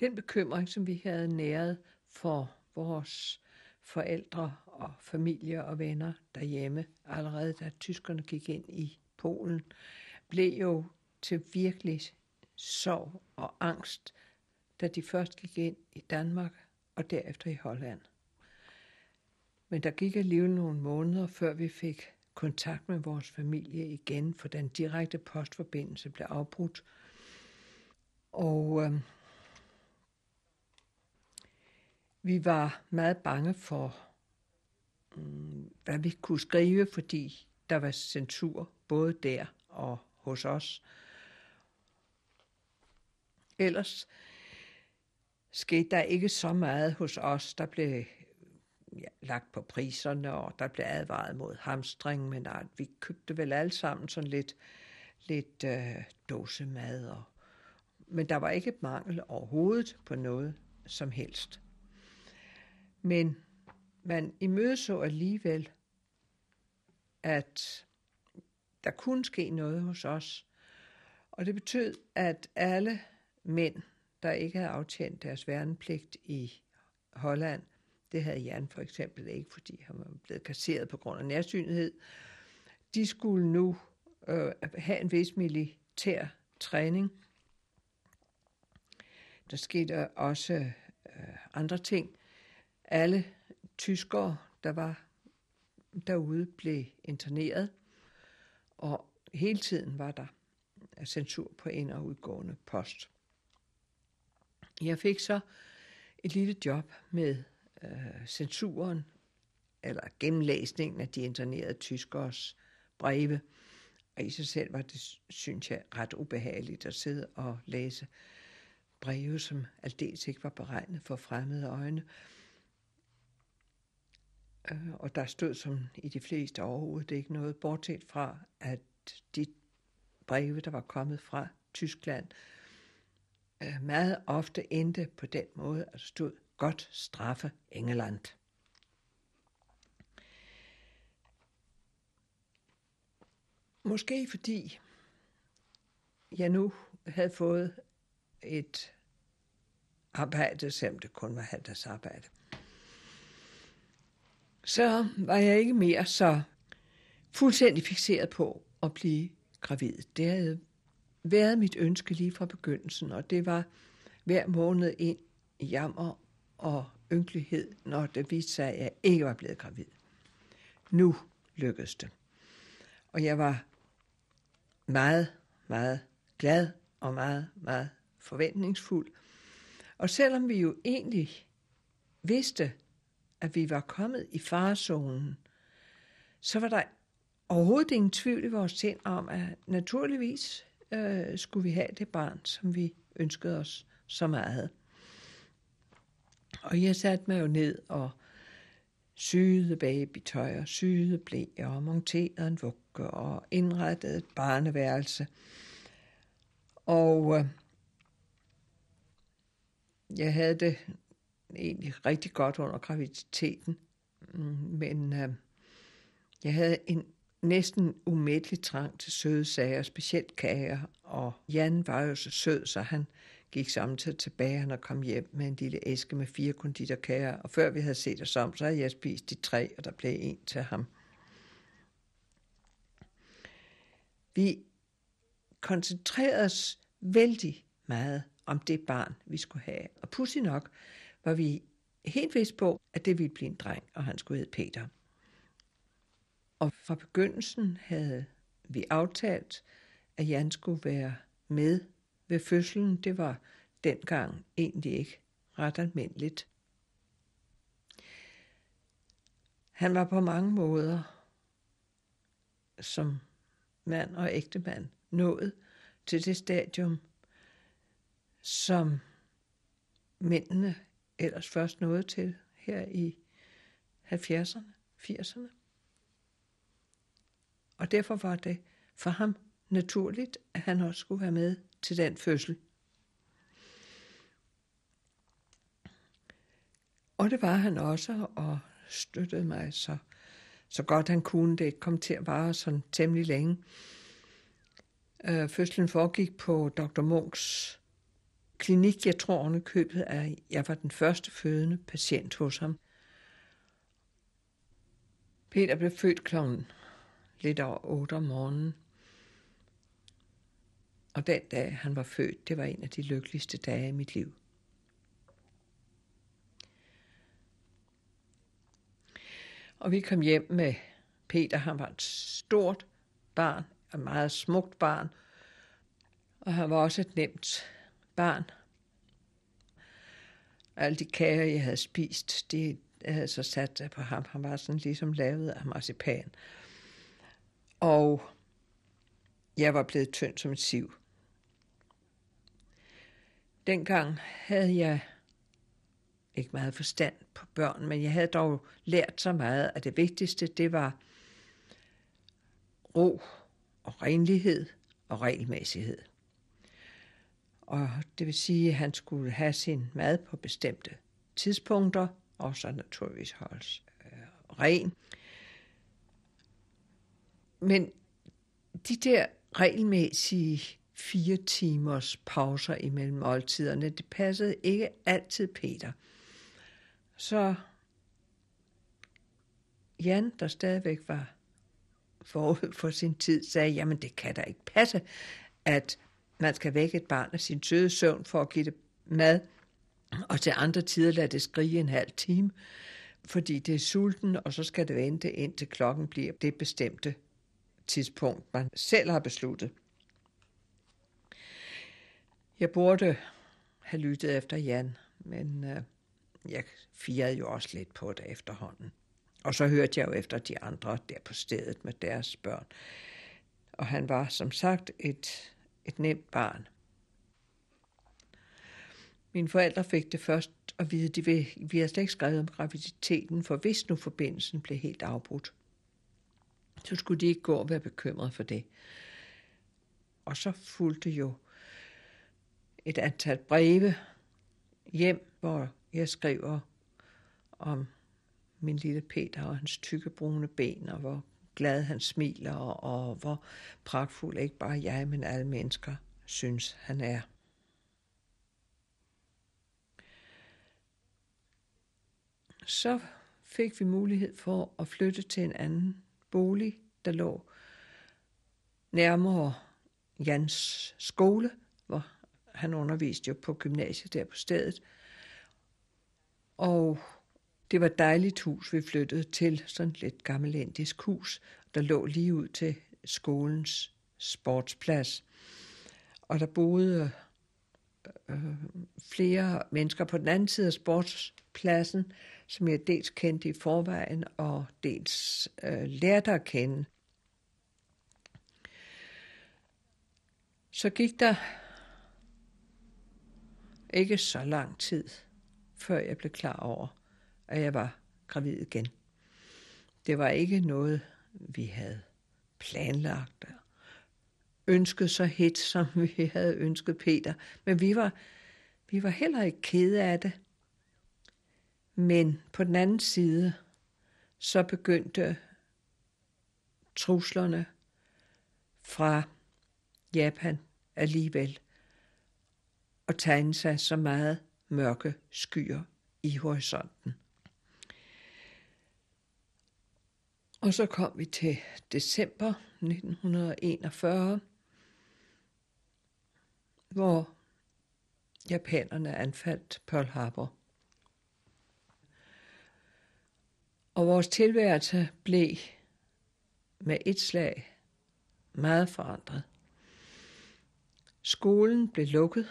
den bekymring, som vi havde næret for vores forældre og familie og venner derhjemme, allerede da tyskerne gik ind i Polen, blev jo til virkelig sorg og angst, da de først gik ind i Danmark og derefter i Holland. Men der gik alligevel nogle måneder, før vi fik kontakt med vores familie igen, for den direkte postforbindelse blev afbrudt. Og øh, vi var meget bange for, mm, hvad vi kunne skrive, fordi der var censur både der og hos os. Ellers skete der ikke så meget hos os. Der blev ja, lagt på priserne, og der blev advaret mod hamstring, men at vi købte vel alle sammen sådan lidt, lidt øh, dåsemad. Og, men der var ikke mangel overhovedet på noget som helst. Men man imødeså alligevel, at der kunne ske noget hos os. Og det betød, at alle mænd, der ikke havde aftjent deres værnepligt i Holland, det havde Jan for eksempel ikke, fordi han var blevet kasseret på grund af nærsynlighed. De skulle nu øh, have en vis militær træning. Der skete også øh, andre ting. Alle tyskere, der var derude, blev interneret, og hele tiden var der censur på ind- og udgående post. Jeg fik så et lille job med øh, censuren, eller gennemlæsningen af de internerede tyskers breve. Og i sig selv var det, synes jeg, ret ubehageligt at sidde og læse breve, som aldeles ikke var beregnet for fremmede øjne. Øh, og der stod som i de fleste overhovedet ikke noget, bortset fra, at de breve, der var kommet fra Tyskland, øh, meget ofte endte på den måde, at der stod, godt straffe England. Måske fordi jeg nu havde fået et arbejde, selvom det kun var halvdags arbejde. Så var jeg ikke mere så fuldstændig fixeret på at blive gravid. Det havde været mit ønske lige fra begyndelsen, og det var hver måned ind i jammer og ynkelighed, når det viste sig, at jeg ikke var blevet gravid. Nu lykkedes det. Og jeg var meget, meget glad og meget, meget forventningsfuld. Og selvom vi jo egentlig vidste, at vi var kommet i farezonen, så var der overhovedet ingen tvivl i vores sind om, at naturligvis øh, skulle vi have det barn, som vi ønskede os så meget. Og jeg satte mig jo ned og syede babytøj og syede blæ og monterede en vugge og indrettede et barneværelse. Og øh, jeg havde det egentlig rigtig godt under graviditeten, mm, men øh, jeg havde en næsten umættelig trang til søde sager, specielt kager, og Jan var jo så sød, så han gik samtidig tilbage og kom hjem med en lille æske med fire konditorkager, og før vi havde set os om, så havde jeg spist de tre, og der blev en til ham. Vi koncentrerede os vældig meget om det barn, vi skulle have. Og pussy nok var vi helt vist på, at det ville blive en dreng, og han skulle hedde Peter. Og fra begyndelsen havde vi aftalt, at Jan skulle være med ved fødslen, det var dengang egentlig ikke ret almindeligt. Han var på mange måder som mand og ægtemand nået til det stadium, som mændene ellers først noget til her i 70'erne, 80'erne. Og derfor var det for ham naturligt, at han også skulle være med til den fødsel. Og det var han også, og støttede mig så, så godt han kunne. Det kom til at vare sådan temmelig længe. Øh, fødslen foregik på Dr. Munks klinik. Jeg tror oven købet, at jeg var den første fødende patient hos ham. Peter blev født klokken lidt over 8 om morgenen. Og den dag, han var født, det var en af de lykkeligste dage i mit liv. Og vi kom hjem med Peter. Han var et stort barn, et meget smukt barn. Og han var også et nemt barn. Alle de kager, jeg havde spist, de havde så sat sig på ham. Han var sådan ligesom lavet af marcipan. Og jeg var blevet tynd som et siv. Dengang havde jeg ikke meget forstand på børn, men jeg havde dog lært så meget, at det vigtigste, det var ro og renlighed og regelmæssighed. Og det vil sige, at han skulle have sin mad på bestemte tidspunkter, og så naturligvis holdes øh, ren. Men de der regelmæssige fire timers pauser imellem måltiderne, det passede ikke altid Peter. Så Jan, der stadigvæk var forud for sin tid, sagde, jamen det kan da ikke passe, at man skal vække et barn af sin søde søvn for at give det mad, og til andre tider lade det skrige en halv time, fordi det er sulten, og så skal det vente indtil klokken bliver det bestemte tidspunkt, man selv har besluttet. Jeg burde have lyttet efter Jan, men øh, jeg firede jo også lidt på det efterhånden. Og så hørte jeg jo efter de andre der på stedet med deres børn. Og han var som sagt et, et nemt barn. Mine forældre fik det først at vide, de vil, vi har slet ikke skrevet om graviditeten, for hvis nu forbindelsen blev helt afbrudt, så skulle de ikke gå og være bekymrede for det. Og så fulgte jo et antal breve hjem, hvor jeg skriver om min lille Peter og hans tykke brune ben, og hvor glad han smiler, og, og hvor pragtfuld ikke bare jeg, men alle mennesker synes, han er. Så fik vi mulighed for at flytte til en anden bolig, der lå nærmere Jans skole, hvor han underviste jo på gymnasiet der på stedet. Og det var et dejligt hus, vi flyttede til, sådan et lidt gammelindisk hus, der lå lige ud til skolens sportsplads. Og der boede øh, øh, flere mennesker på den anden side af sportspladsen, som jeg dels kendte i forvejen, og dels øh, lærte at kende. Så gik der ikke så lang tid, før jeg blev klar over, at jeg var gravid igen. Det var ikke noget, vi havde planlagt og ønsket så hit, som vi havde ønsket Peter. Men vi var, vi var heller ikke kede af det. Men på den anden side, så begyndte truslerne fra Japan alligevel at tegne sig så meget mørke skyer i horisonten. Og så kom vi til december 1941, hvor japanerne anfaldt Pearl Harbor. Og vores tilværelse blev med et slag meget forandret. Skolen blev lukket,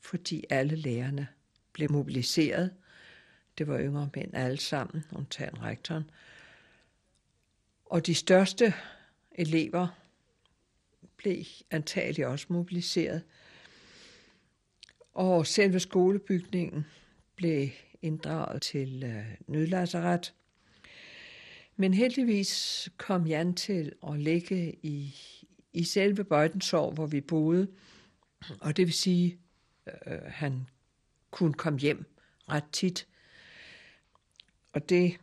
fordi alle lærerne blev mobiliseret. Det var yngre mænd alle sammen, undtagen rektoren. Og de største elever blev antageligt også mobiliseret. Og selve skolebygningen blev inddraget til øh, nødlasseret. Men heldigvis kom Jan til at ligge i, i selve Bøjtensov, hvor vi boede. Og det vil sige, øh, øh, han kunne komme hjem ret tit. Og det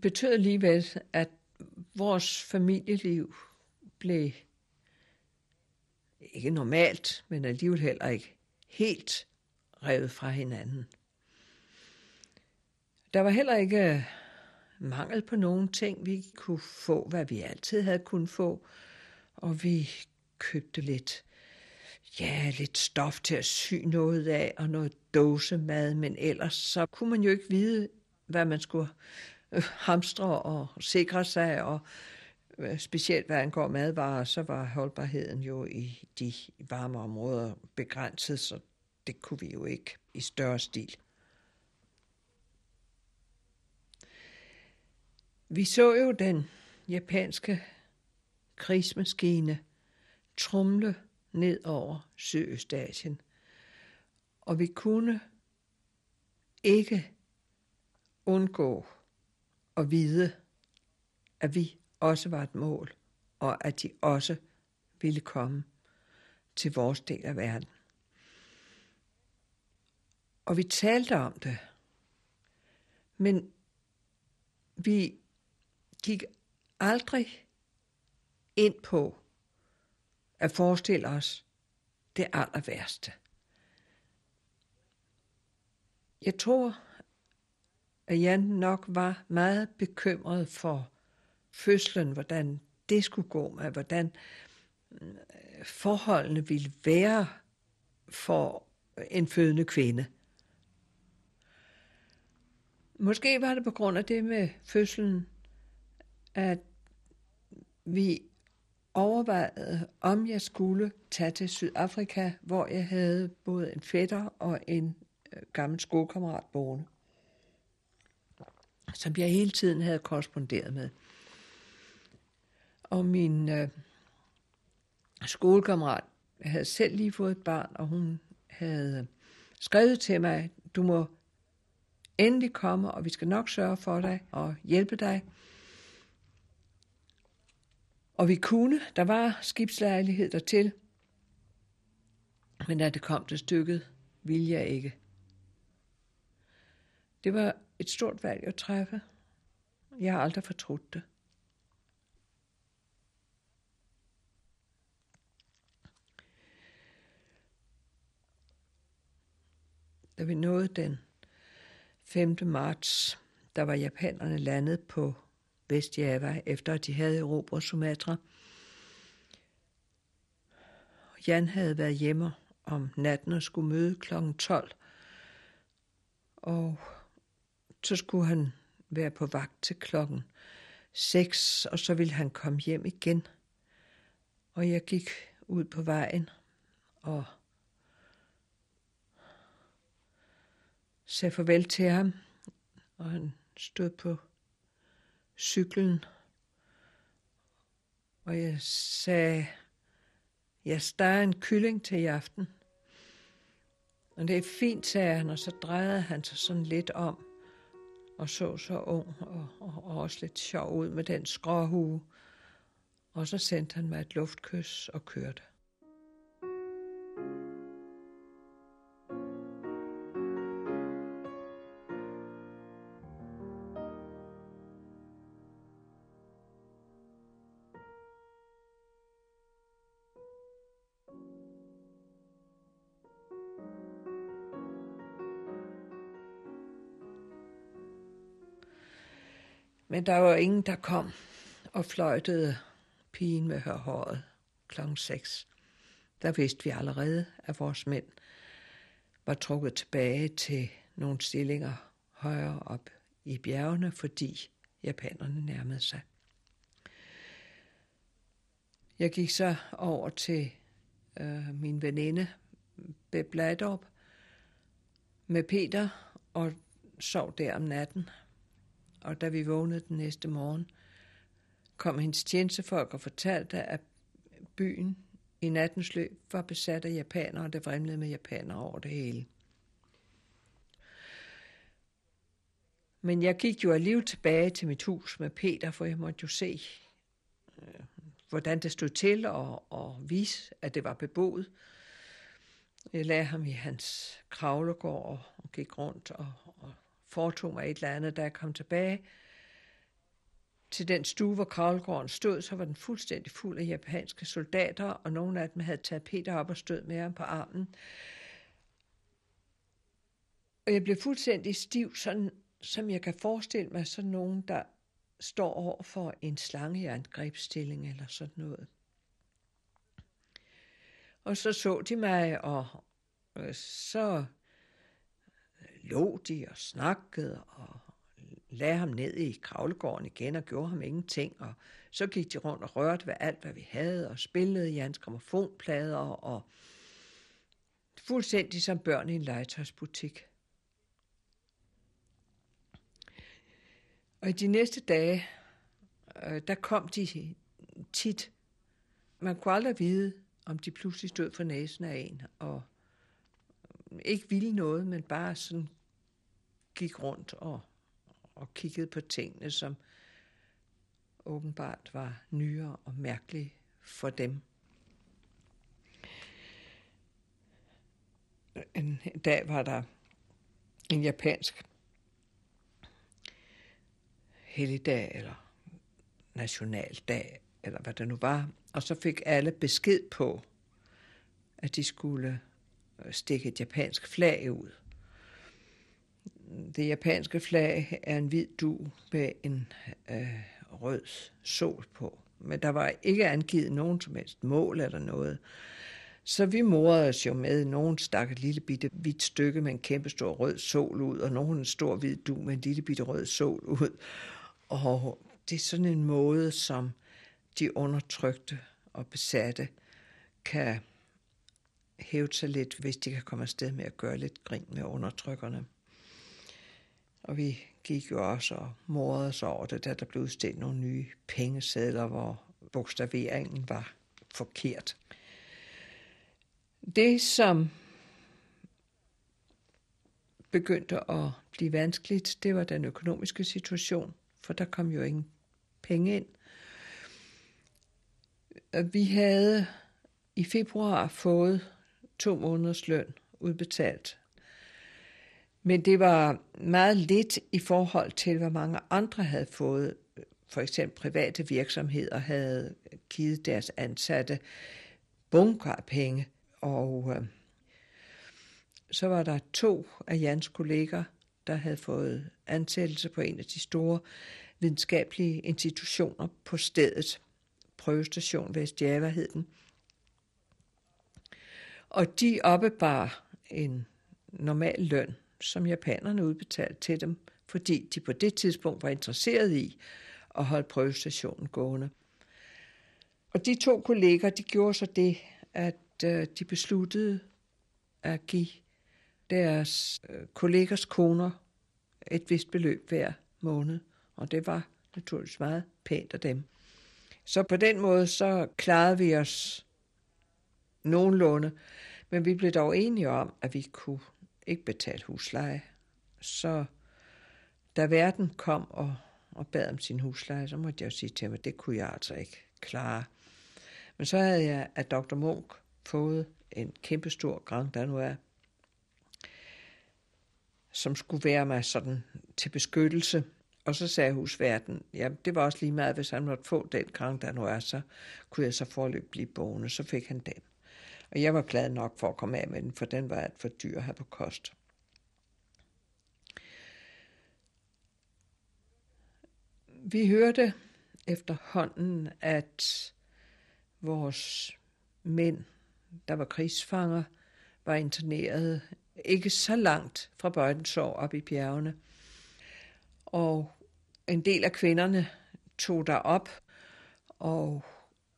betød alligevel, at vores familieliv blev ikke normalt, men alligevel heller ikke helt revet fra hinanden. Der var heller ikke øh, mangel på nogen ting. Vi kunne få, hvad vi altid havde kunnet få, og vi købte lidt, ja, lidt stof til at sy noget af, og noget dåsemad, men ellers så kunne man jo ikke vide, hvad man skulle øh, hamstre og sikre sig, og øh, specielt hvad angår madvarer, så var holdbarheden jo i de varme områder begrænset, så det kunne vi jo ikke i større stil. Vi så jo den japanske krigsmaskine trumle ned over Sydøstasien, og vi kunne ikke undgå at vide, at vi også var et mål, og at de også ville komme til vores del af verden. Og vi talte om det, men vi gik aldrig ind på at forestille os det aller værste. Jeg tror, at Jan nok var meget bekymret for fødslen, hvordan det skulle gå med, hvordan øh, forholdene ville være for en fødende kvinde. Måske var det på grund af det med fødslen, at vi overvejede, om jeg skulle tage til Sydafrika, hvor jeg havde både en fætter og en øh, gammel skolekammerat boende, som jeg hele tiden havde korresponderet med. Og min øh, skolekammerat havde selv lige fået et barn, og hun havde skrevet til mig, du må endelig komme, og vi skal nok sørge for dig og hjælpe dig. Og vi kunne, der var skibslejlighed dertil, men da det kom til stykket, ville jeg ikke. Det var et stort valg at træffe. Jeg har aldrig fortrudt det. Da vi nåede den 5. marts, der var japanerne landet på Vestjava, efter at de havde erobret Sumatra. Jan havde været hjemme om natten og skulle møde kl. 12. Og så skulle han være på vagt til klokken 6, og så ville han komme hjem igen. Og jeg gik ud på vejen og sagde farvel til ham, og han stod på cyklen, og jeg sagde, jeg steger en kylling til i aften. Og det er fint, sagde han, og så drejede han sig sådan lidt om, og så så ung og, og, og også lidt sjov ud med den skråhue. Og så sendte han mig et luftkys og kørte. Men der var ingen, der kom og fløjtede pigen med hørhåret kl. 6. Der vidste vi allerede, at vores mænd var trukket tilbage til nogle stillinger højere op i bjergene, fordi japanerne nærmede sig. Jeg gik så over til øh, min veninde Beb Ladrup med Peter og sov der om natten og da vi vågnede den næste morgen, kom hendes tjenestefolk og fortalte, at byen i nattens løb var besat af japanere, og der vrimlede med japanere over det hele. Men jeg gik jo alligevel tilbage til mit hus med Peter, for jeg måtte jo se, øh, hvordan det stod til, og, og vise, at det var beboet. Jeg lagde ham i hans kravlegård og, gik rundt og foretog mig et eller andet, da jeg kom tilbage til den stue, hvor kravlegården stod, så var den fuldstændig fuld af japanske soldater, og nogle af dem havde taget Peter op og stod med ham på armen. Og jeg blev fuldstændig stiv, sådan, som jeg kan forestille mig sådan nogen, der står over for en slangejerngrebsstilling eller sådan noget. Og så så de mig, og øh, så lå de og snakkede og lagde ham ned i kravlegården igen og gjorde ham ingenting. Og så gik de rundt og rørte ved alt, hvad vi havde, og spillede i hans gramofonplader, og fuldstændig som børn i en legetøjsbutik. Og i de næste dage, øh, der kom de tit. Man kunne aldrig vide, om de pludselig stod for næsen af en, og ikke ville noget, men bare sådan gik rundt og, og kiggede på tingene, som åbenbart var nyere og mærkelige for dem. En dag var der en japansk helligdag eller nationaldag, eller hvad det nu var. Og så fik alle besked på, at de skulle Øh, stikke et japansk flag ud. Det japanske flag er en hvid du med en øh, rød sol på. Men der var ikke angivet nogen som helst mål eller noget. Så vi morede os jo med, nogen stak et lille bitte hvidt stykke med en kæmpe stor rød sol ud, og nogen en stor hvid du med en lille bitte rød sol ud. Og det er sådan en måde, som de undertrykte og besatte kan hævet sig lidt, hvis de kan komme afsted med at gøre lidt grin med undertrykkerne. Og vi gik jo også og morede os over det, da der blev udstedt nogle nye pengesedler, hvor bogstaveringen var forkert. Det, som begyndte at blive vanskeligt, det var den økonomiske situation, for der kom jo ingen penge ind. Vi havde i februar fået to måneders løn udbetalt. Men det var meget lidt i forhold til, hvad mange andre havde fået. For eksempel private virksomheder havde givet deres ansatte bunker af penge. Og øh, så var der to af Jans kolleger, der havde fået ansættelse på en af de store videnskabelige institutioner på stedet. Prøvestation Vestjava hed den. Og de oppebar en normal løn, som japanerne udbetalte til dem, fordi de på det tidspunkt var interesseret i at holde prøvestationen gående. Og de to kolleger, de gjorde så det, at øh, de besluttede at give deres øh, kollegers koner et vist beløb hver måned. Og det var naturligvis meget pænt af dem. Så på den måde, så klarede vi os nogenlunde. Men vi blev dog enige om, at vi kunne ikke betale husleje. Så da verden kom og, og bad om sin husleje, så måtte jeg jo sige til ham, at det kunne jeg altså ikke klare. Men så havde jeg af Dr. Munk fået en kæmpestor Grand er som skulle være mig sådan til beskyttelse. Og så sagde husverden, ja, det var også lige meget, hvis han måtte få den Grand er, så kunne jeg så forløb blive boende. Så fik han den. Og jeg var glad nok for at komme af med den, for den var alt for dyr at have på kost. Vi hørte efterhånden, at vores mænd, der var krigsfanger, var interneret ikke så langt fra Bøjtensår op i bjergene. Og en del af kvinderne tog der op og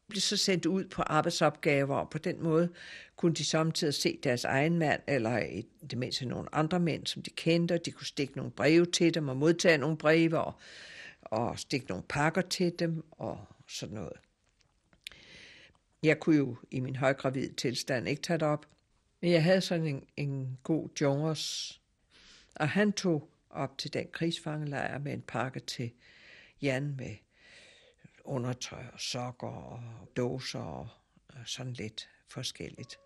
blev så sendt ud på arbejdsopgaver, og på den måde kunne de samtidig se deres egen mand, eller i det mindste nogle andre mænd, som de kendte, og de kunne stikke nogle breve til dem, og modtage nogle breve, og, og stikke nogle pakker til dem, og sådan noget. Jeg kunne jo i min højgravid tilstand ikke tage det op, men jeg havde sådan en, en god jongers, og han tog op til den krigsfangelejr med en pakke til Jan med undertøj og sokker og dåser og øh, sådan lidt forskelligt.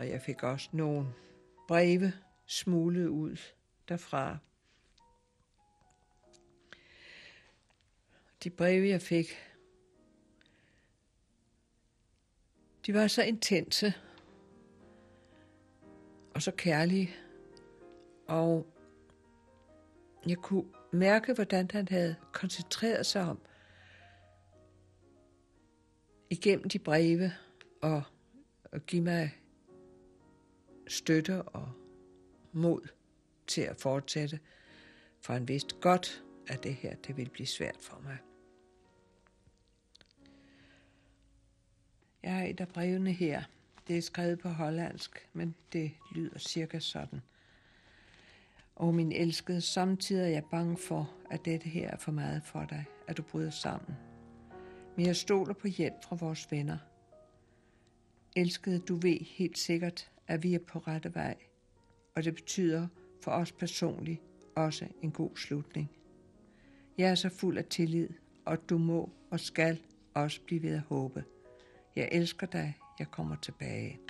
Og jeg fik også nogle breve smuglet ud derfra. De breve, jeg fik, de var så intense og så kærlige, og jeg kunne mærke, hvordan han havde koncentreret sig om igennem de breve og, og give mig støtte og mod til at fortsætte, for han vidste godt, at det her det ville blive svært for mig. Jeg har et af brevene her. Det er skrevet på hollandsk, men det lyder cirka sådan. Og min elskede, samtidig er jeg bange for, at dette her er for meget for dig, at du bryder sammen. Men jeg stoler på hjælp fra vores venner. Elskede, du ved helt sikkert, at vi er på rette vej, og det betyder for os personligt også en god slutning. Jeg er så fuld af tillid, og du må og skal også blive ved at håbe. Jeg elsker dig, jeg kommer tilbage.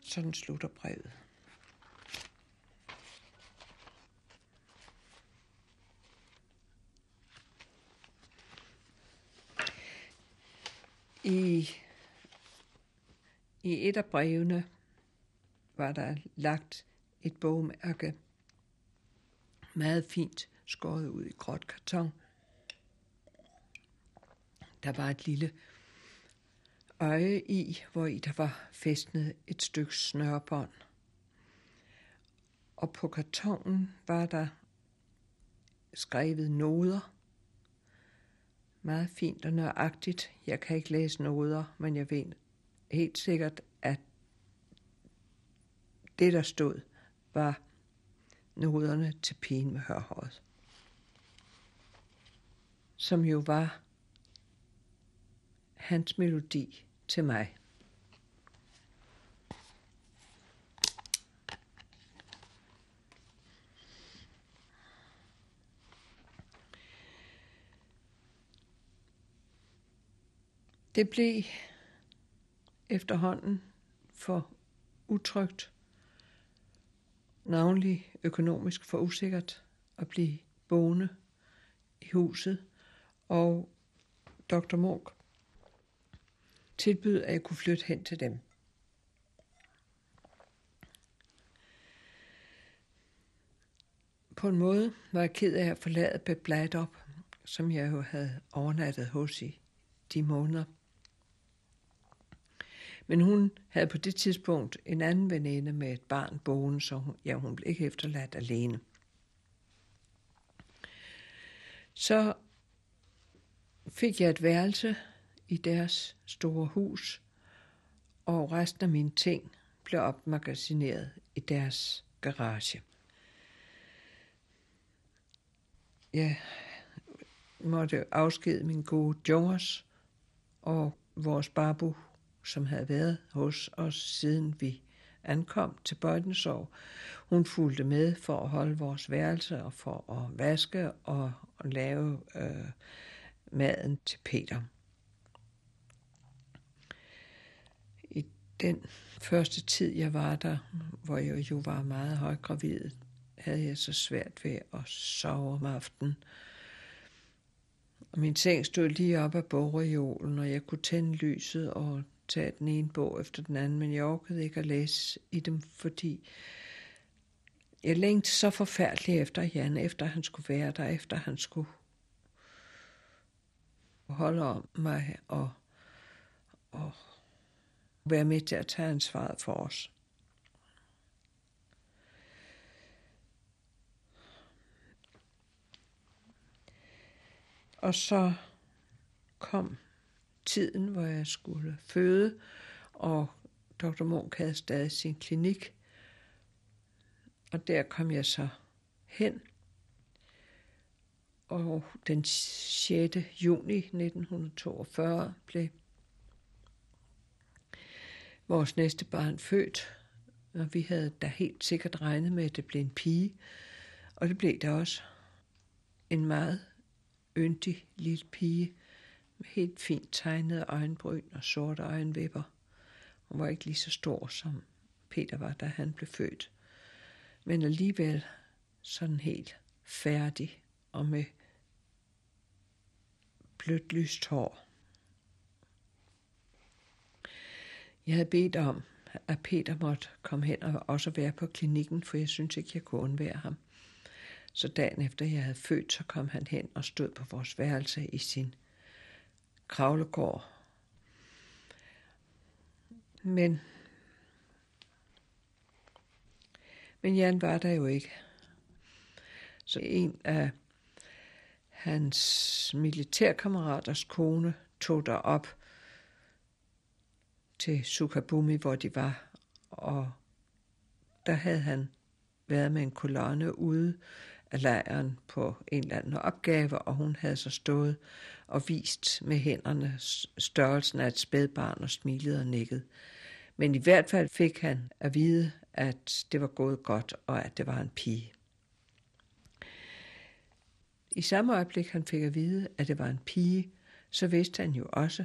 Sådan slutter brevet. I, i et af brevene var der lagt et bogmærke, meget fint skåret ud i gråt karton. Der var et lille øje i, hvor i der var festnet et stykke snørbånd. Og på kartongen var der skrevet noder. Meget fint og nøjagtigt. Jeg kan ikke læse noder, men jeg ved helt sikkert, at det, der stod, var noderne til pigen med hørhåret. Som jo var hans melodi til mig. Det blev efterhånden for utrygt, navnlig økonomisk for usikkert at blive boende i huset, og Dr. Munk tilbød, at jeg kunne flytte hen til dem. På en måde var jeg ked af at forlade Bebladet op, som jeg jo havde overnattet hos i de måneder. Men hun havde på det tidspunkt en anden veninde med et barn boende, så hun, ja, hun blev ikke efterladt alene. Så fik jeg et værelse i deres store hus, og resten af mine ting blev opmagasineret i deres garage. Jeg måtte afskede min gode Jonas og vores barbu som havde været hos os siden vi ankom til Bøjtensov. Hun fulgte med for at holde vores værelse og for at vaske og, lave øh, maden til Peter. I den første tid, jeg var der, hvor jeg jo var meget højgravid, havde jeg så svært ved at sove om aftenen. Og min seng stod lige op ad bogreolen, og jeg kunne tænde lyset og tage den ene bog efter den anden, men jeg orkede ikke at læse i dem, fordi jeg længte så forfærdeligt efter Jan, efter han skulle være der, efter han skulle holde om mig og, og være med til at tage ansvaret for os. Og så kom tiden, hvor jeg skulle føde, og Dr. Munk havde stadig sin klinik. Og der kom jeg så hen. Og den 6. juni 1942 blev vores næste barn født, og vi havde da helt sikkert regnet med, at det blev en pige, og det blev det også. En meget yndig lille pige med helt fint tegnede øjenbryn og sorte øjenvipper. Hun var ikke lige så stor, som Peter var, da han blev født. Men alligevel sådan helt færdig og med blødt lyst hår. Jeg havde bedt om, at Peter måtte komme hen og også være på klinikken, for jeg synes ikke, jeg kunne undvære ham. Så dagen efter jeg havde født, så kom han hen og stod på vores værelse i sin kravlegård. Men, men Jan var der jo ikke. Så en af hans militærkammeraters kone tog der op til Sukabumi, hvor de var, og der havde han været med en kolonne ude af lejren på en eller anden opgave, og hun havde så stået og vist med hænderne størrelsen af et spædbarn og smilet og nikket. Men i hvert fald fik han at vide, at det var gået godt, og at det var en pige. I samme øjeblik han fik at vide, at det var en pige, så vidste han jo også,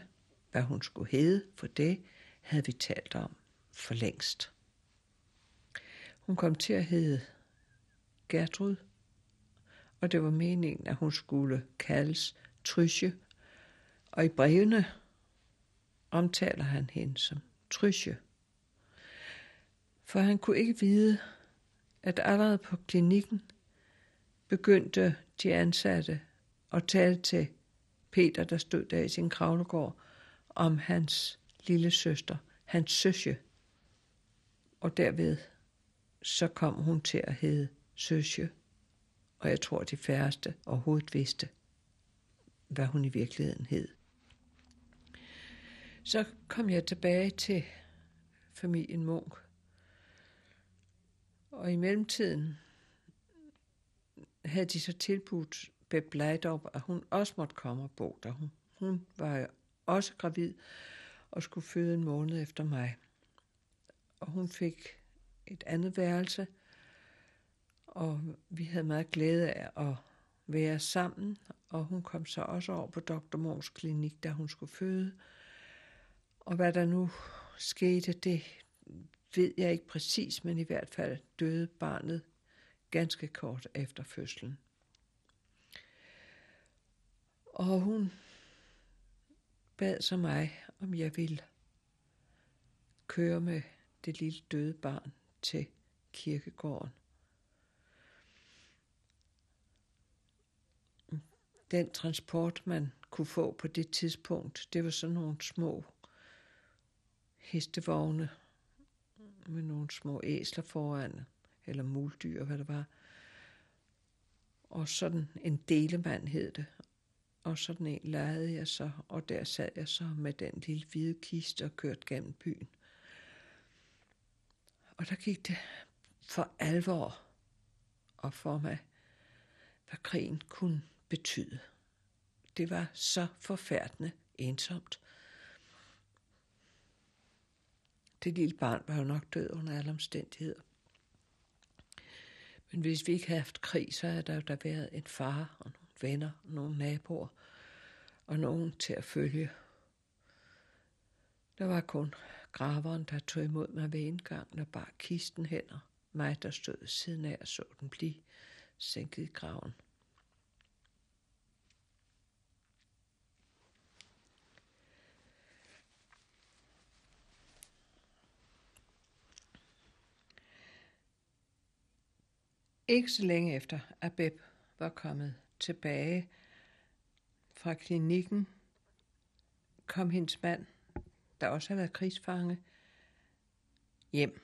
hvad hun skulle hedde, for det havde vi talt om for længst. Hun kom til at hedde Gertrud, og det var meningen, at hun skulle kaldes Trysje, og i brevene omtaler han hende som Trysje. For han kunne ikke vide, at allerede på klinikken begyndte de ansatte at tale til Peter, der stod der i sin kravlegård, om hans lille søster, hans søsje. Og derved så kom hun til at hedde søsje. Og jeg tror, de færreste overhovedet vidste, hvad hun i virkeligheden hed. Så kom jeg tilbage til familien Munk. Og i mellemtiden havde de så tilbudt Beb Lejdorp, at hun også måtte komme og bo der. Hun, hun var også gravid og skulle føde en måned efter mig. Og hun fik et andet værelse, og vi havde meget glæde af at være sammen, og hun kom så også over på Dr. Mors klinik, da hun skulle føde. Og hvad der nu skete, det ved jeg ikke præcis, men i hvert fald døde barnet ganske kort efter fødslen. Og hun bad så mig, om jeg ville køre med det lille døde barn til kirkegården. Den transport, man kunne få på det tidspunkt, det var sådan nogle små hestevogne med nogle små æsler foran, eller muldyr, hvad det var. Og sådan en delemand hed det. Og sådan en lejede jeg så, og der sad jeg så med den lille hvide kiste og kørte gennem byen. Og der gik det for alvor og for mig, hvad krigen kunne betyde. Det var så forfærdende ensomt. Det lille barn var jo nok død under alle omstændigheder. Men hvis vi ikke havde haft krig, så havde der jo der været en far og nogle venner, og nogle naboer og nogen til at følge. Der var kun graveren, der tog imod mig ved indgangen og bar kisten hen, og mig, der stod siden af og så den blive sænket i graven. Ikke så længe efter, at Beb var kommet tilbage fra klinikken, kom hendes mand, der også havde været krigsfange, hjem.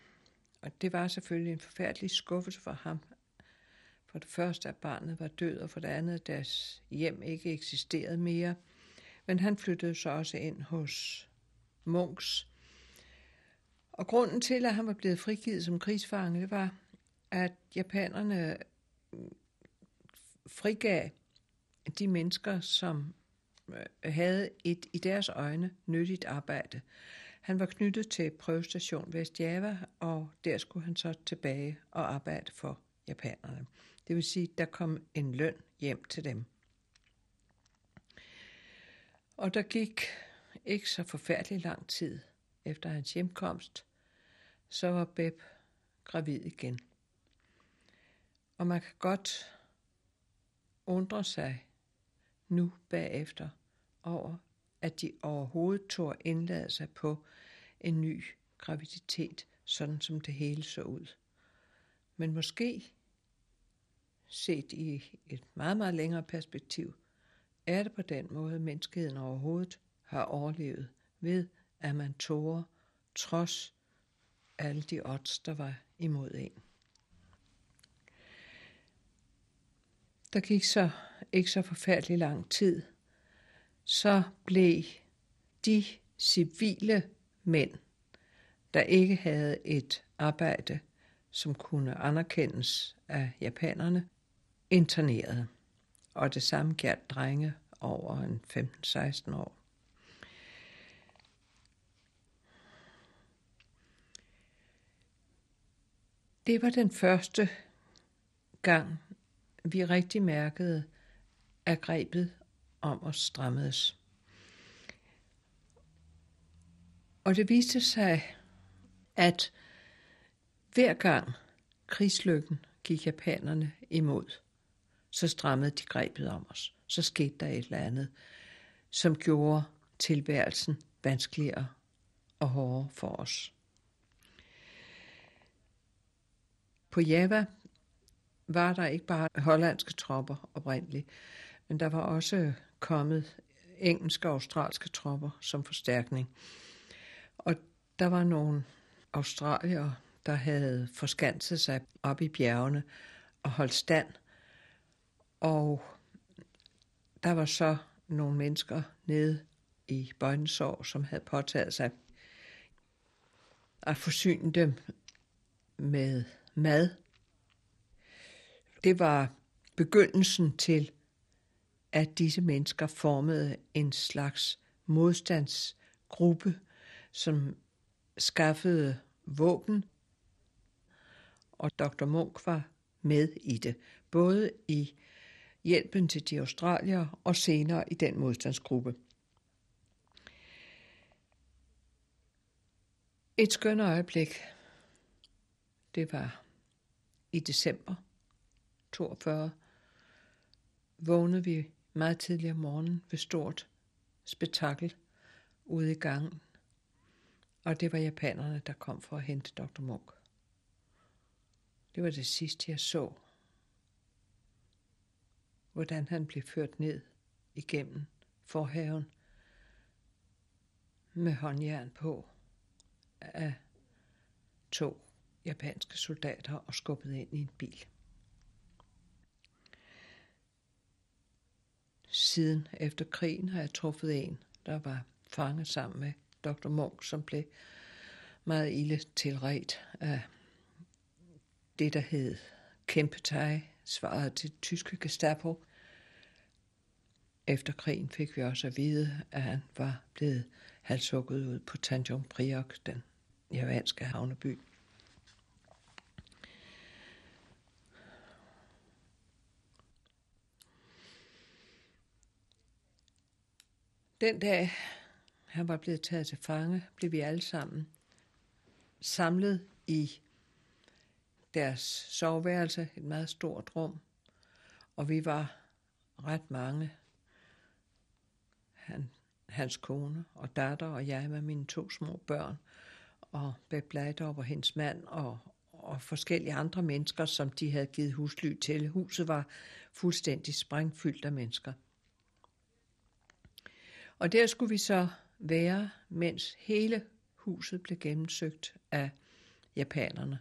Og det var selvfølgelig en forfærdelig skuffelse for ham. For det første, at barnet var død, og for det andet, at deres hjem ikke eksisterede mere. Men han flyttede så også ind hos Munks. Og grunden til, at han var blevet frigivet som krigsfange, det var, at japanerne frigav de mennesker, som øh, havde et i deres øjne nyttigt arbejde. Han var knyttet til prøvestation Vestjava, og der skulle han så tilbage og arbejde for japanerne. Det vil sige, der kom en løn hjem til dem. Og der gik ikke så forfærdelig lang tid efter hans hjemkomst, så var Beb gravid igen. Og man kan godt undre sig nu bagefter over, at de overhovedet tog indlade sig på en ny graviditet, sådan som det hele så ud. Men måske set i et meget, meget længere perspektiv, er det på den måde, menneskeheden overhovedet har overlevet ved, at man tårer trods alle de odds, der var imod en. Der gik så ikke så forfærdelig lang tid, så blev de civile mænd, der ikke havde et arbejde, som kunne anerkendes af japanerne, interneret. Og det samme gjaldt drenge over en 15-16 år. Det var den første gang, vi rigtig mærkede, at grebet om os strammedes. Og det viste sig, at hver gang krigslykken gik japanerne imod, så strammede de grebet om os. Så skete der et eller andet, som gjorde tilværelsen vanskeligere og hårdere for os. På Java var der ikke bare hollandske tropper oprindeligt, men der var også kommet engelske og australske tropper som forstærkning. Og der var nogle australier, der havde forskanset sig op i bjergene og holdt stand. Og der var så nogle mennesker nede i Bøjnesår, som havde påtaget sig at forsyne dem med mad. Det var begyndelsen til, at disse mennesker formede en slags modstandsgruppe, som skaffede våben, og Dr. Munk var med i det, både i hjælpen til de australier og senere i den modstandsgruppe. Et skønt øjeblik, det var i december 42, vågnede vi meget tidligere om morgenen ved stort spektakel ude i gangen. Og det var japanerne, der kom for at hente Dr. Munk. Det var det sidste, jeg så. Hvordan han blev ført ned igennem forhaven med håndjern på af to japanske soldater og skubbet ind i en bil. Siden efter krigen har jeg truffet en, der var fanget sammen med Dr. Munk, som blev meget ille tilret af det, der hed Kempetej, svaret til tyske Gestapo. Efter krigen fik vi også at vide, at han var blevet halshugget ud på Tanjung Priok, den javanske havneby. Den dag, han var blevet taget til fange, blev vi alle sammen samlet i deres soveværelse, et meget stort rum, og vi var ret mange. Han, hans kone og datter og jeg med mine to små børn, og Beb Leidorp og hendes mand og, og forskellige andre mennesker, som de havde givet husly til. Huset var fuldstændig sprængfyldt af mennesker. Og der skulle vi så være, mens hele huset blev gennemsøgt af japanerne.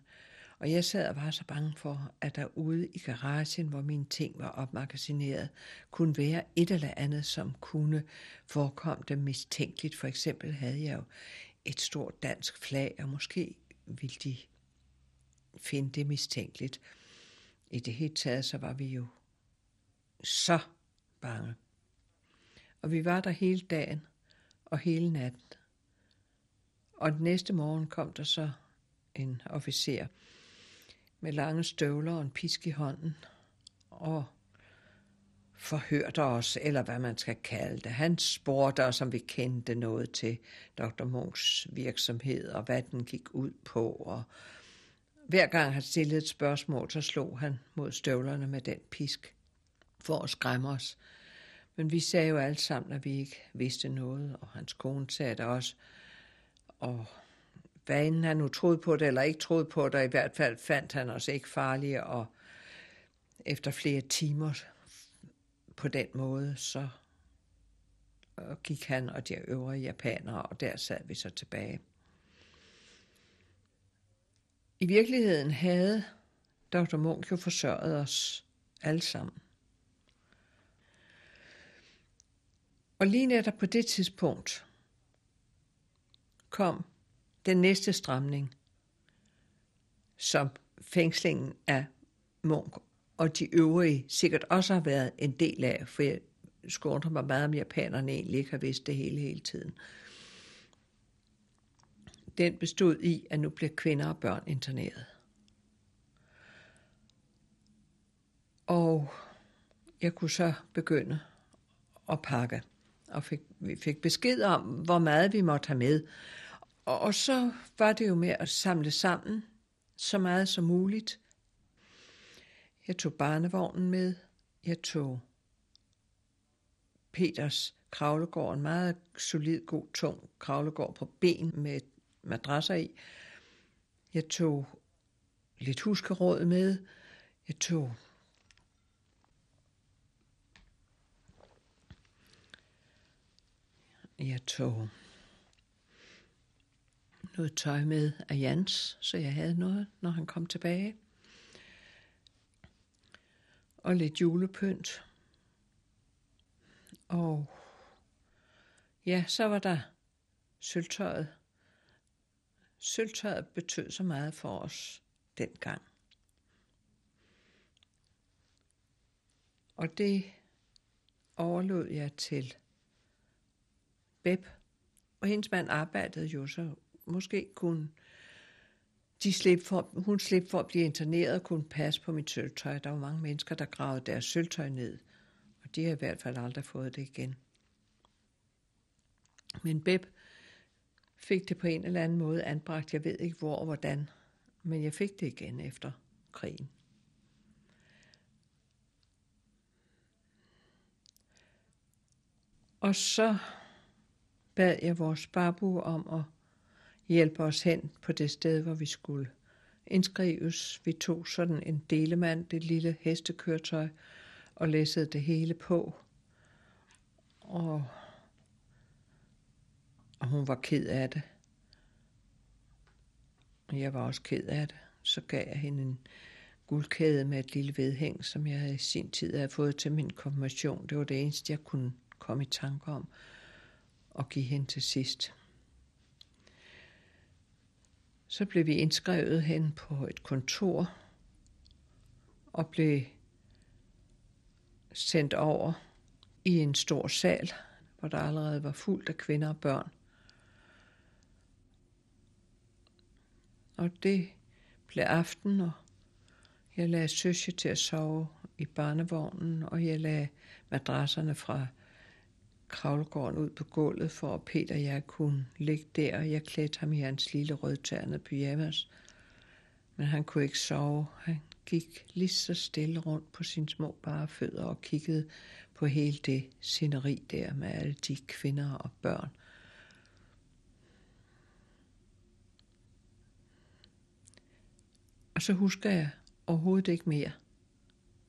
Og jeg sad og var så bange for, at der ude i garagen, hvor mine ting var opmagasineret, kunne være et eller andet, som kunne forekomme dem mistænkeligt. For eksempel havde jeg jo et stort dansk flag, og måske ville de finde det mistænkeligt. I det hele taget, så var vi jo så bange. Og vi var der hele dagen og hele natten. Og den næste morgen kom der så en officer med lange støvler og en pisk i hånden og forhørte os, eller hvad man skal kalde det. Han spurgte os, om vi kendte noget til Dr. Munchs virksomhed, og hvad den gik ud på. Og hver gang han stillede et spørgsmål, så slog han mod støvlerne med den pisk for at skræmme os. Men vi sagde jo alle sammen, at vi ikke vidste noget, og hans kone sagde det også. Og hvad end han nu troede på det, eller ikke troede på det, i hvert fald fandt han os ikke farlige, og efter flere timer på den måde, så øh, gik han og de øvrige japanere, og der sad vi så tilbage. I virkeligheden havde Dr. Munk jo forsørget os alle sammen. Og lige netop på det tidspunkt kom den næste stramning, som fængslingen af Munk og de øvrige sikkert også har været en del af, for jeg skåner mig meget om japanerne egentlig ikke har vidst det hele hele tiden. Den bestod i, at nu blev kvinder og børn interneret. Og jeg kunne så begynde at pakke, og fik, vi fik besked om, hvor meget vi måtte have med. Og så var det jo med at samle sammen så meget som muligt. Jeg tog barnevognen med. Jeg tog Peters kravlegård, en meget solid, god, tung kravlegård på ben med madrasser i. Jeg tog lidt huskeråd med. Jeg tog jeg tog noget tøj med af Jans, så jeg havde noget, når han kom tilbage. Og lidt julepynt. Og ja, så var der sølvtøjet. Sølvtøjet betød så meget for os dengang. Og det overlod jeg til Beb. Og hendes mand arbejdede jo så måske kunne de slippe for, hun slippe for at blive interneret og kunne passe på mit sølvtøj. Der var mange mennesker, der gravede deres sølvtøj ned, og de har i hvert fald aldrig fået det igen. Men Beb fik det på en eller anden måde anbragt. Jeg ved ikke hvor og hvordan, men jeg fik det igen efter krigen. Og så bad jeg vores babu om at hjælpe os hen på det sted, hvor vi skulle indskrives. Vi tog sådan en delemand, det lille hestekøretøj, og læssede det hele på. Og, og hun var ked af det. Jeg var også ked af det. Så gav jeg hende en guldkæde med et lille vedhæng, som jeg i sin tid havde fået til min konfirmation. Det var det eneste, jeg kunne komme i tanke om og give hende til sidst. Så blev vi indskrevet hen på et kontor og blev sendt over i en stor sal, hvor der allerede var fuldt af kvinder og børn. Og det blev aften, og jeg lagde søsje til at sove i barnevognen, og jeg lagde madrasserne fra kravlegården ud på gulvet, for at Peter og jeg kunne ligge der, og jeg klædte ham i hans lille rødtærende pyjamas. Men han kunne ikke sove. Han gik lige så stille rundt på sine små bare fødder og kiggede på hele det sceneri der med alle de kvinder og børn. Og så husker jeg overhovedet ikke mere,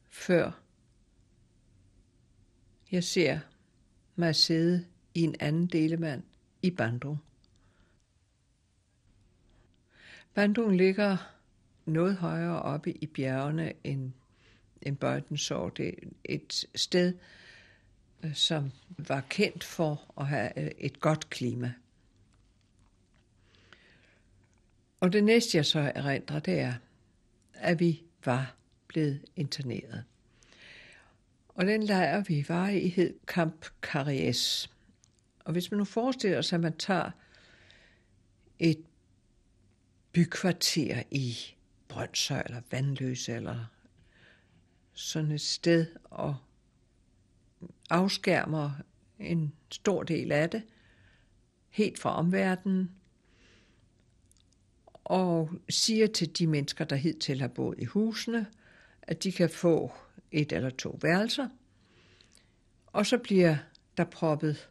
før jeg ser mig at sidde i en anden delemand i Bandung. Bandung ligger noget højere oppe i bjergene end, end Bøjtensår. Det er et sted, øh, som var kendt for at have øh, et godt klima. Og det næste, jeg så erindrer, det er, at vi var blevet interneret. Og den lejr, vi var i, hed Camp Carries. Og hvis man nu forestiller sig, at man tager et bykvarter i Brøndshøj eller Vandløse eller sådan et sted, og afskærmer en stor del af det, helt fra omverdenen, og siger til de mennesker, der hidtil har boet i husene, at de kan få et eller to værelser, og så bliver der proppet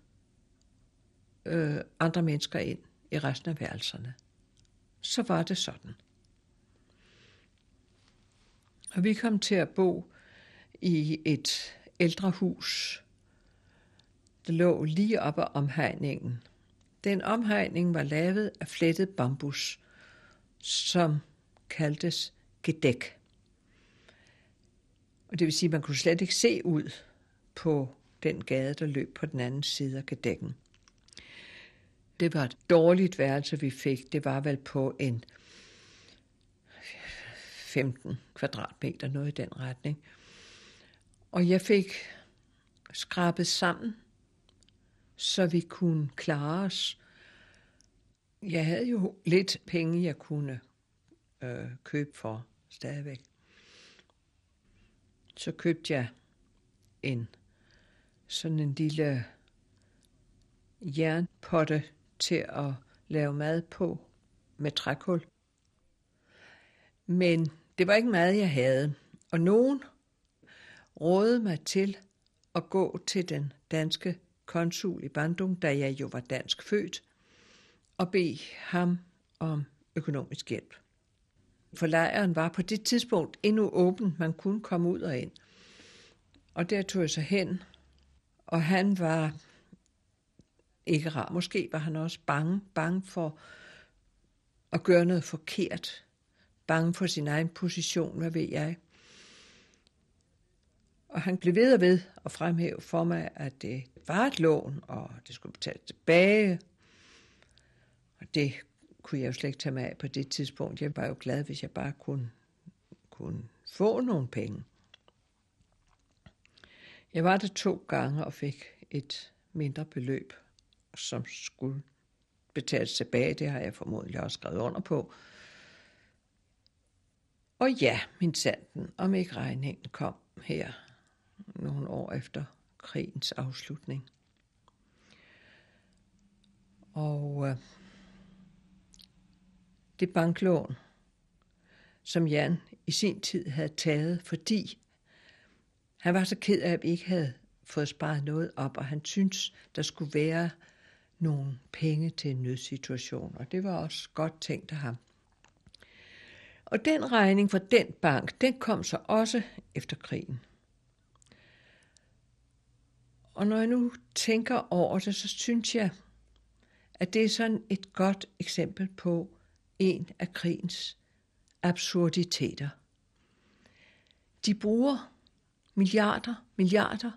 øh, andre mennesker ind i resten af værelserne. Så var det sådan. Og vi kom til at bo i et ældre hus, der lå lige oppe af omhegningen. Den omhegning var lavet af flettet bambus, som kaldtes gedæk. Og det vil sige, at man kunne slet ikke se ud på den gade, der løb på den anden side af gedækken. Det var et dårligt værelse, vi fik. Det var vel på en 15 kvadratmeter, noget i den retning. Og jeg fik skrabet sammen, så vi kunne klare os. Jeg havde jo lidt penge, jeg kunne øh, købe for stadigvæk. Så købte jeg en sådan en lille jernpotte til at lave mad på med trækul. Men det var ikke meget, jeg havde. Og nogen rådede mig til at gå til den danske konsul i Bandung, da jeg jo var dansk født, og bede ham om økonomisk hjælp. For lejren var på det tidspunkt endnu åben, man kunne komme ud og ind. Og der tog jeg så hen, og han var ikke rar. Måske var han også bange, bange for at gøre noget forkert. Bange for sin egen position, hvad ved jeg. Og han blev ved og ved at fremhæve for mig, at det var et lån, og det skulle betales tilbage. Og det kunne jeg jo slet ikke tage mig af på det tidspunkt. Jeg var jo glad, hvis jeg bare kunne, kunne få nogle penge. Jeg var der to gange og fik et mindre beløb som skulle betales tilbage. Det har jeg formodentlig også skrevet under på. Og ja, min sanden, om ikke regningen kom her nogle år efter krigens afslutning. Og øh, det banklån, som Jan i sin tid havde taget, fordi han var så ked af, at vi ikke havde fået sparet noget op, og han syntes, der skulle være nogle penge til en nødsituation, og det var også godt tænkt af ham. Og den regning fra den bank, den kom så også efter krigen. Og når jeg nu tænker over det, så synes jeg, at det er sådan et godt eksempel på en af krigens absurditeter. De bruger milliarder, milliarder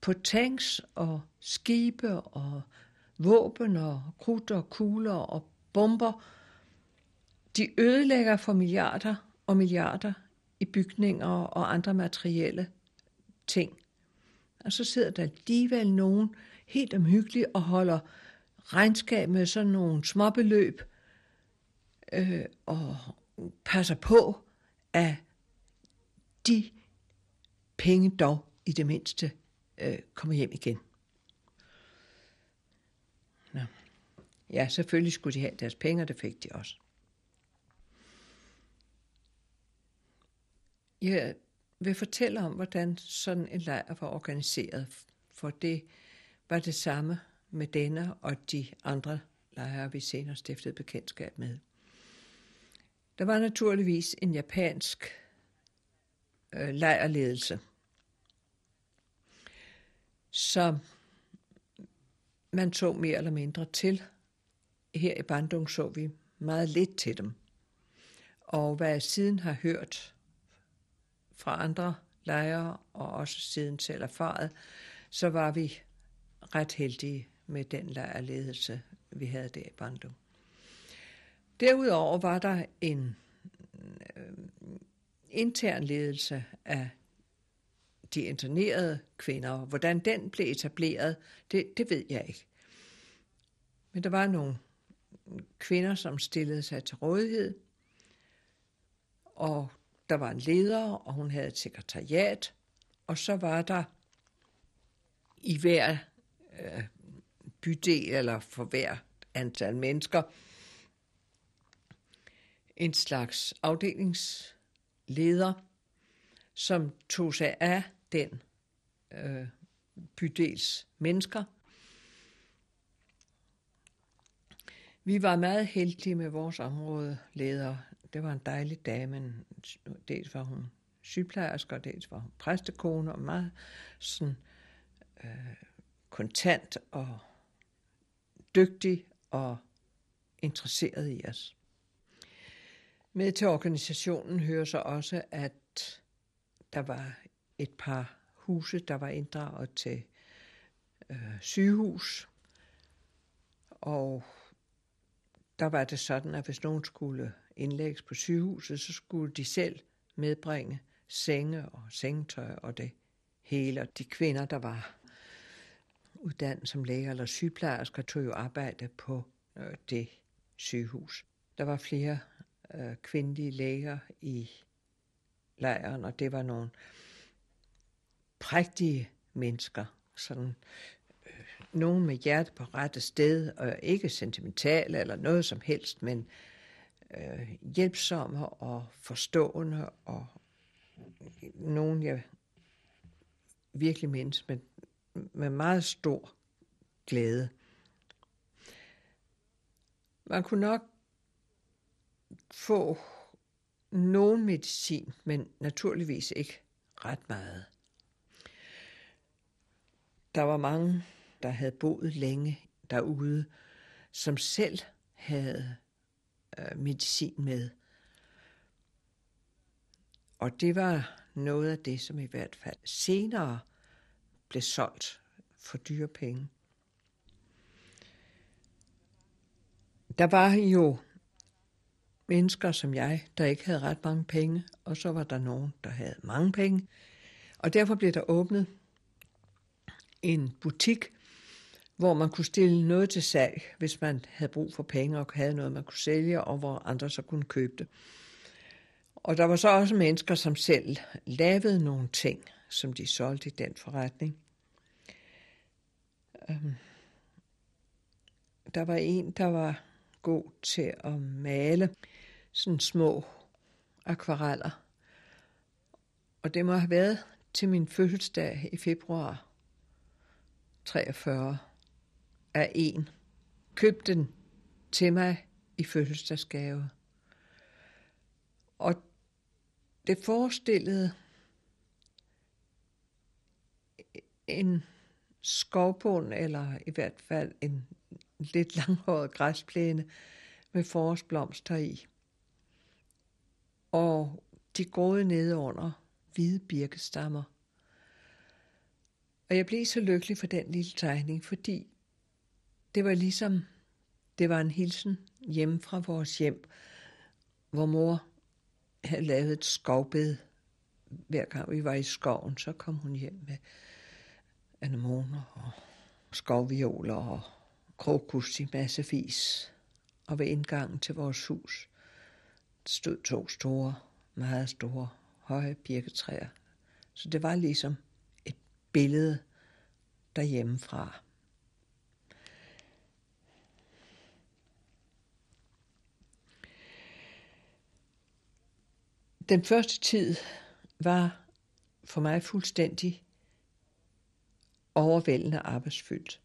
på tanks og skibe og våben og krudt og kugler og bomber. De ødelægger for milliarder og milliarder i bygninger og andre materielle ting. Og så sidder der alligevel nogen helt omhyggeligt og holder regnskab med sådan nogle småbeløb øh, og passer på, at de penge dog i det mindste øh, kommer hjem igen. Nå. Ja, selvfølgelig skulle de have deres penge, og det fik de også. Jeg vil fortælle om, hvordan sådan en lejr var organiseret, for det var det samme med denne og de andre lejre, vi senere stiftede bekendtskab med. Der var naturligvis en japansk øh, lejrledelse, som man så mere eller mindre til – her i Bandung så vi meget lidt til dem. Og hvad jeg siden har hørt fra andre lejre, og også siden selv erfaret, så var vi ret heldige med den lejrledelse, vi havde der i Bandung. Derudover var der en øh, intern ledelse af de internerede kvinder. Hvordan den blev etableret, det, det ved jeg ikke. Men der var nogle kvinder, som stillede sig til rådighed. Og der var en leder, og hun havde et sekretariat. Og så var der i hver øh, bydel eller for hver antal mennesker en slags afdelingsleder, som tog sig af den øh, bydels mennesker. Vi var meget heldige med vores områdeleder. Det var en dejlig dame. Dels var hun sygeplejerske, og dels var hun præstekone, og meget sådan øh, kontant og dygtig og interesseret i os. Med til organisationen hører så også, at der var et par huse, der var inddraget til øh, sygehus. Og der var det sådan, at hvis nogen skulle indlægges på sygehuset, så skulle de selv medbringe senge og sengetøj og det hele. Og de kvinder, der var uddannet som læger eller sygeplejersker, tog jo arbejde på øh, det sygehus. Der var flere øh, kvindelige læger i lejren, og det var nogle prægtige mennesker, sådan øh, nogen med hjerte på rette sted, og ikke sentimentale eller noget som helst, men øh, hjælpsomme og forstående, og nogen, jeg virkelig mindes med, med meget stor glæde. Man kunne nok få nogen medicin, men naturligvis ikke ret meget. Der var mange, der havde boet længe derude, som selv havde øh, medicin med. Og det var noget af det, som i hvert fald senere blev solgt for dyre penge. Der var jo mennesker som jeg, der ikke havde ret mange penge, og så var der nogen, der havde mange penge. Og derfor blev der åbnet en butik, hvor man kunne stille noget til salg, hvis man havde brug for penge og havde noget, man kunne sælge, og hvor andre så kunne købe det. Og der var så også mennesker, som selv lavede nogle ting, som de solgte i den forretning. Øhm, der var en, der var god til at male sådan små akvareller. Og det må have været til min fødselsdag i februar 43 af en. Købte den til mig i fødselsdagsgave. Og det forestillede en skovbund, eller i hvert fald en lidt langhåret græsplæne med forårsblomster i. Og de groede nede under hvide birkestammer. Og jeg blev så lykkelig for den lille tegning, fordi det var ligesom, det var en hilsen hjemme fra vores hjem, hvor mor havde lavet et skovbed. Hver gang vi var i skoven, så kom hun hjem med anemoner og skovvioler og krokus i massevis. Og ved indgangen til vores hus stod to store, meget store, høje birketræer. Så det var ligesom et billede derhjemmefra. Den første tid var for mig fuldstændig overvældende arbejdsfyldt.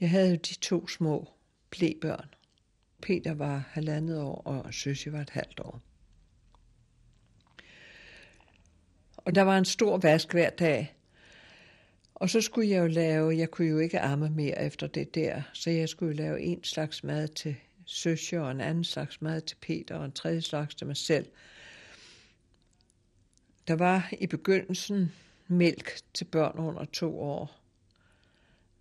Jeg havde de to små plebørn. Peter var halvandet år, og Søsje var et halvt år. Og der var en stor vask hver dag. Og så skulle jeg jo lave, jeg kunne jo ikke amme mere efter det der, så jeg skulle lave en slags mad til Søsje, og en anden slags mad til Peter, og en tredje slags til mig selv. Der var i begyndelsen mælk til børn under to år,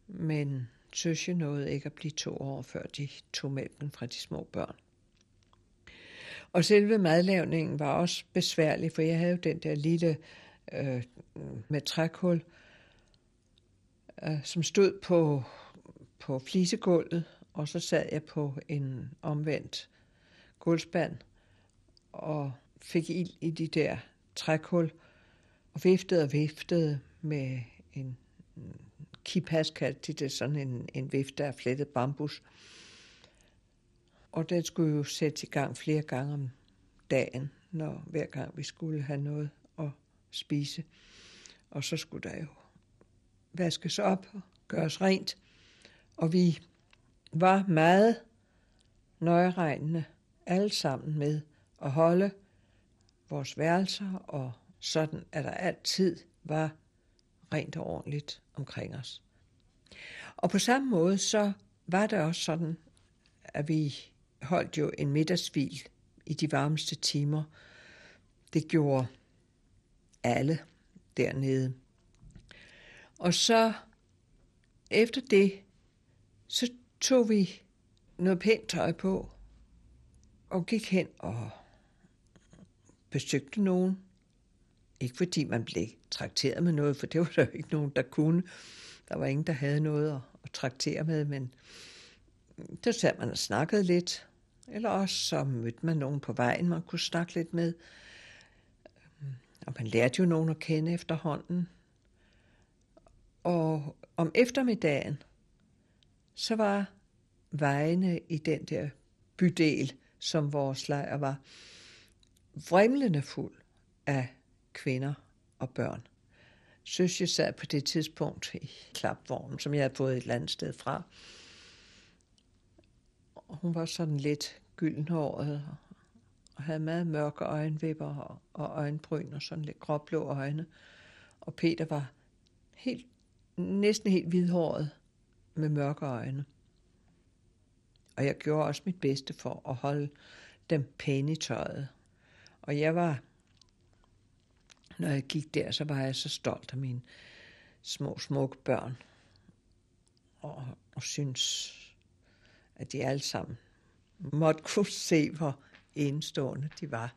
men Tøsje nåede ikke at blive to år, før de tog mælken fra de små børn. Og selve madlavningen var også besværlig, for jeg havde jo den der lille øh, med trækul, øh, som stod på, på flisegulvet, og så sad jeg på en omvendt gulvspand og fik ild i de der trækul og viftede og viftede med en kipas kaldte de det, sådan en, en vifte af flettet bambus. Og den skulle jo sættes i gang flere gange om dagen, når hver gang vi skulle have noget at spise. Og så skulle der jo vaskes op og gøres rent. Og vi var meget nøjeregnende alle sammen med at holde vores værelser, og sådan at der altid var rent og ordentligt omkring os. Og på samme måde så var det også sådan, at vi holdt jo en middagshvil i de varmeste timer. Det gjorde alle dernede. Og så efter det, så tog vi noget pænt tøj på og gik hen og besøgte nogen. Ikke fordi man blev trakteret med noget, for det var der jo ikke nogen, der kunne. Der var ingen, der havde noget at, at traktere med, men der sad man og snakkede lidt. Eller også så mødte man nogen på vejen, man kunne snakke lidt med. Og man lærte jo nogen at kende efterhånden. Og om eftermiddagen, så var vejene i den der bydel, som vores lejr var, vrimlende fuld af kvinder og børn. Søs jeg sad på det tidspunkt i klapvognen, som jeg havde fået et eller andet sted fra. Og hun var sådan lidt gyldenhåret og havde meget mørke øjenvipper og øjenbryn og sådan lidt gråblå øjne. Og Peter var helt, næsten helt hvidhåret med mørke øjne. Og jeg gjorde også mit bedste for at holde dem pæne i tøjet. Og jeg var, når jeg gik der, så var jeg så stolt af mine små, smukke børn. Og, og synes, at de alle sammen måtte kunne se, hvor enestående de var.